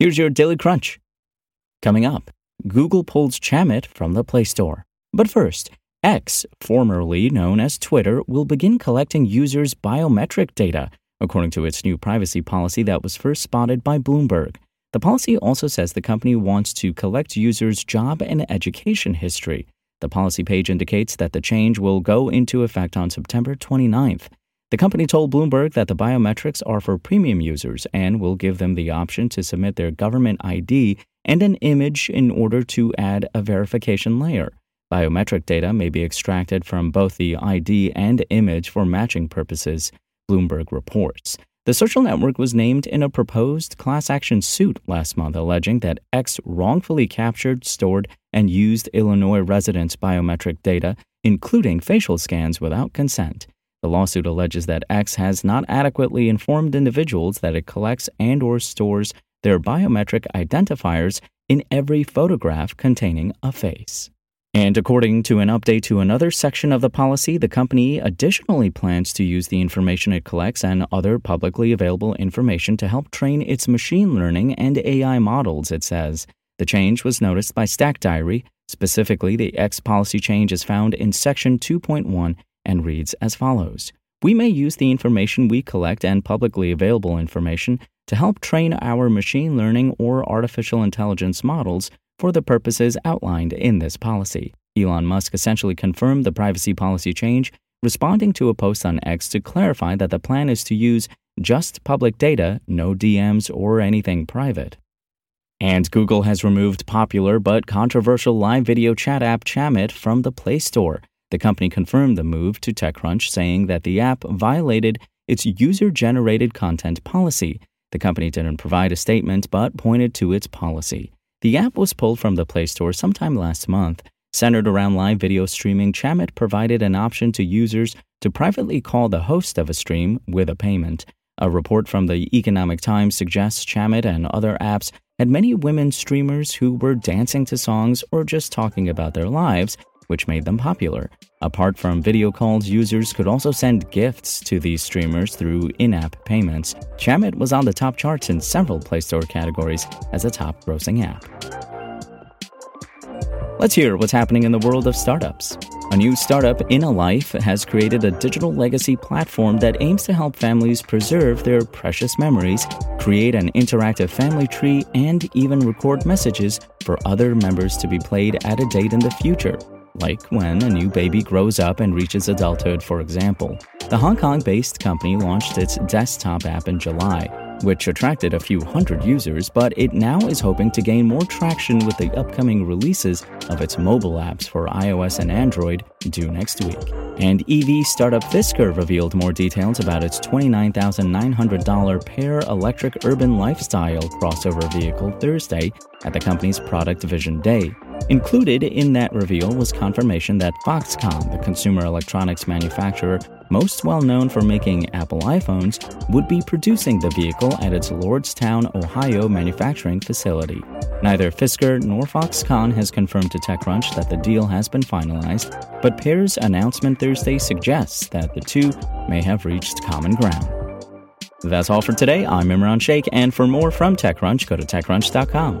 Here's your Daily Crunch. Coming up, Google pulls Chamet from the Play Store. But first, X, formerly known as Twitter, will begin collecting users' biometric data, according to its new privacy policy that was first spotted by Bloomberg. The policy also says the company wants to collect users' job and education history. The policy page indicates that the change will go into effect on September 29th. The company told Bloomberg that the biometrics are for premium users and will give them the option to submit their government ID and an image in order to add a verification layer. Biometric data may be extracted from both the ID and image for matching purposes, Bloomberg reports. The social network was named in a proposed class action suit last month alleging that X wrongfully captured, stored, and used Illinois residents' biometric data, including facial scans, without consent. The lawsuit alleges that X has not adequately informed individuals that it collects and or stores their biometric identifiers in every photograph containing a face. And according to an update to another section of the policy, the company additionally plans to use the information it collects and other publicly available information to help train its machine learning and AI models, it says. The change was noticed by Stack Diary. Specifically, the X policy change is found in Section 2.1 and reads as follows We may use the information we collect and publicly available information to help train our machine learning or artificial intelligence models for the purposes outlined in this policy. Elon Musk essentially confirmed the privacy policy change, responding to a post on X to clarify that the plan is to use just public data, no DMs or anything private. And Google has removed popular but controversial live video chat app Chamet from the Play Store. The company confirmed the move to TechCrunch, saying that the app violated its user generated content policy. The company didn't provide a statement but pointed to its policy. The app was pulled from the Play Store sometime last month. Centered around live video streaming, Chamet provided an option to users to privately call the host of a stream with a payment. A report from the Economic Times suggests Chamet and other apps had many women streamers who were dancing to songs or just talking about their lives, which made them popular. Apart from video calls, users could also send gifts to these streamers through in app payments. Chamet was on the top charts in several Play Store categories as a top grossing app. Let's hear what's happening in the world of startups. A new startup, InnaLife, has created a digital legacy platform that aims to help families preserve their precious memories, create an interactive family tree, and even record messages for other members to be played at a date in the future like when a new baby grows up and reaches adulthood, for example. The Hong Kong based company launched its desktop app in July, which attracted a few hundred users, but it now is hoping to gain more traction with the upcoming releases of its mobile apps for iOS and Android due next week. And EV startup Fisker revealed more details about its $29,900 Pear electric urban lifestyle crossover vehicle Thursday at the company's Product Vision Day. Included in that reveal was confirmation that Foxconn, the consumer electronics manufacturer most well known for making Apple iPhones, would be producing the vehicle at its Lordstown, Ohio manufacturing facility. Neither Fisker nor Foxconn has confirmed to TechCrunch that the deal has been finalized, but Pear's announcement Thursday suggests that the two may have reached common ground. That's all for today. I'm Imran Sheikh, and for more from TechCrunch, go to TechCrunch.com.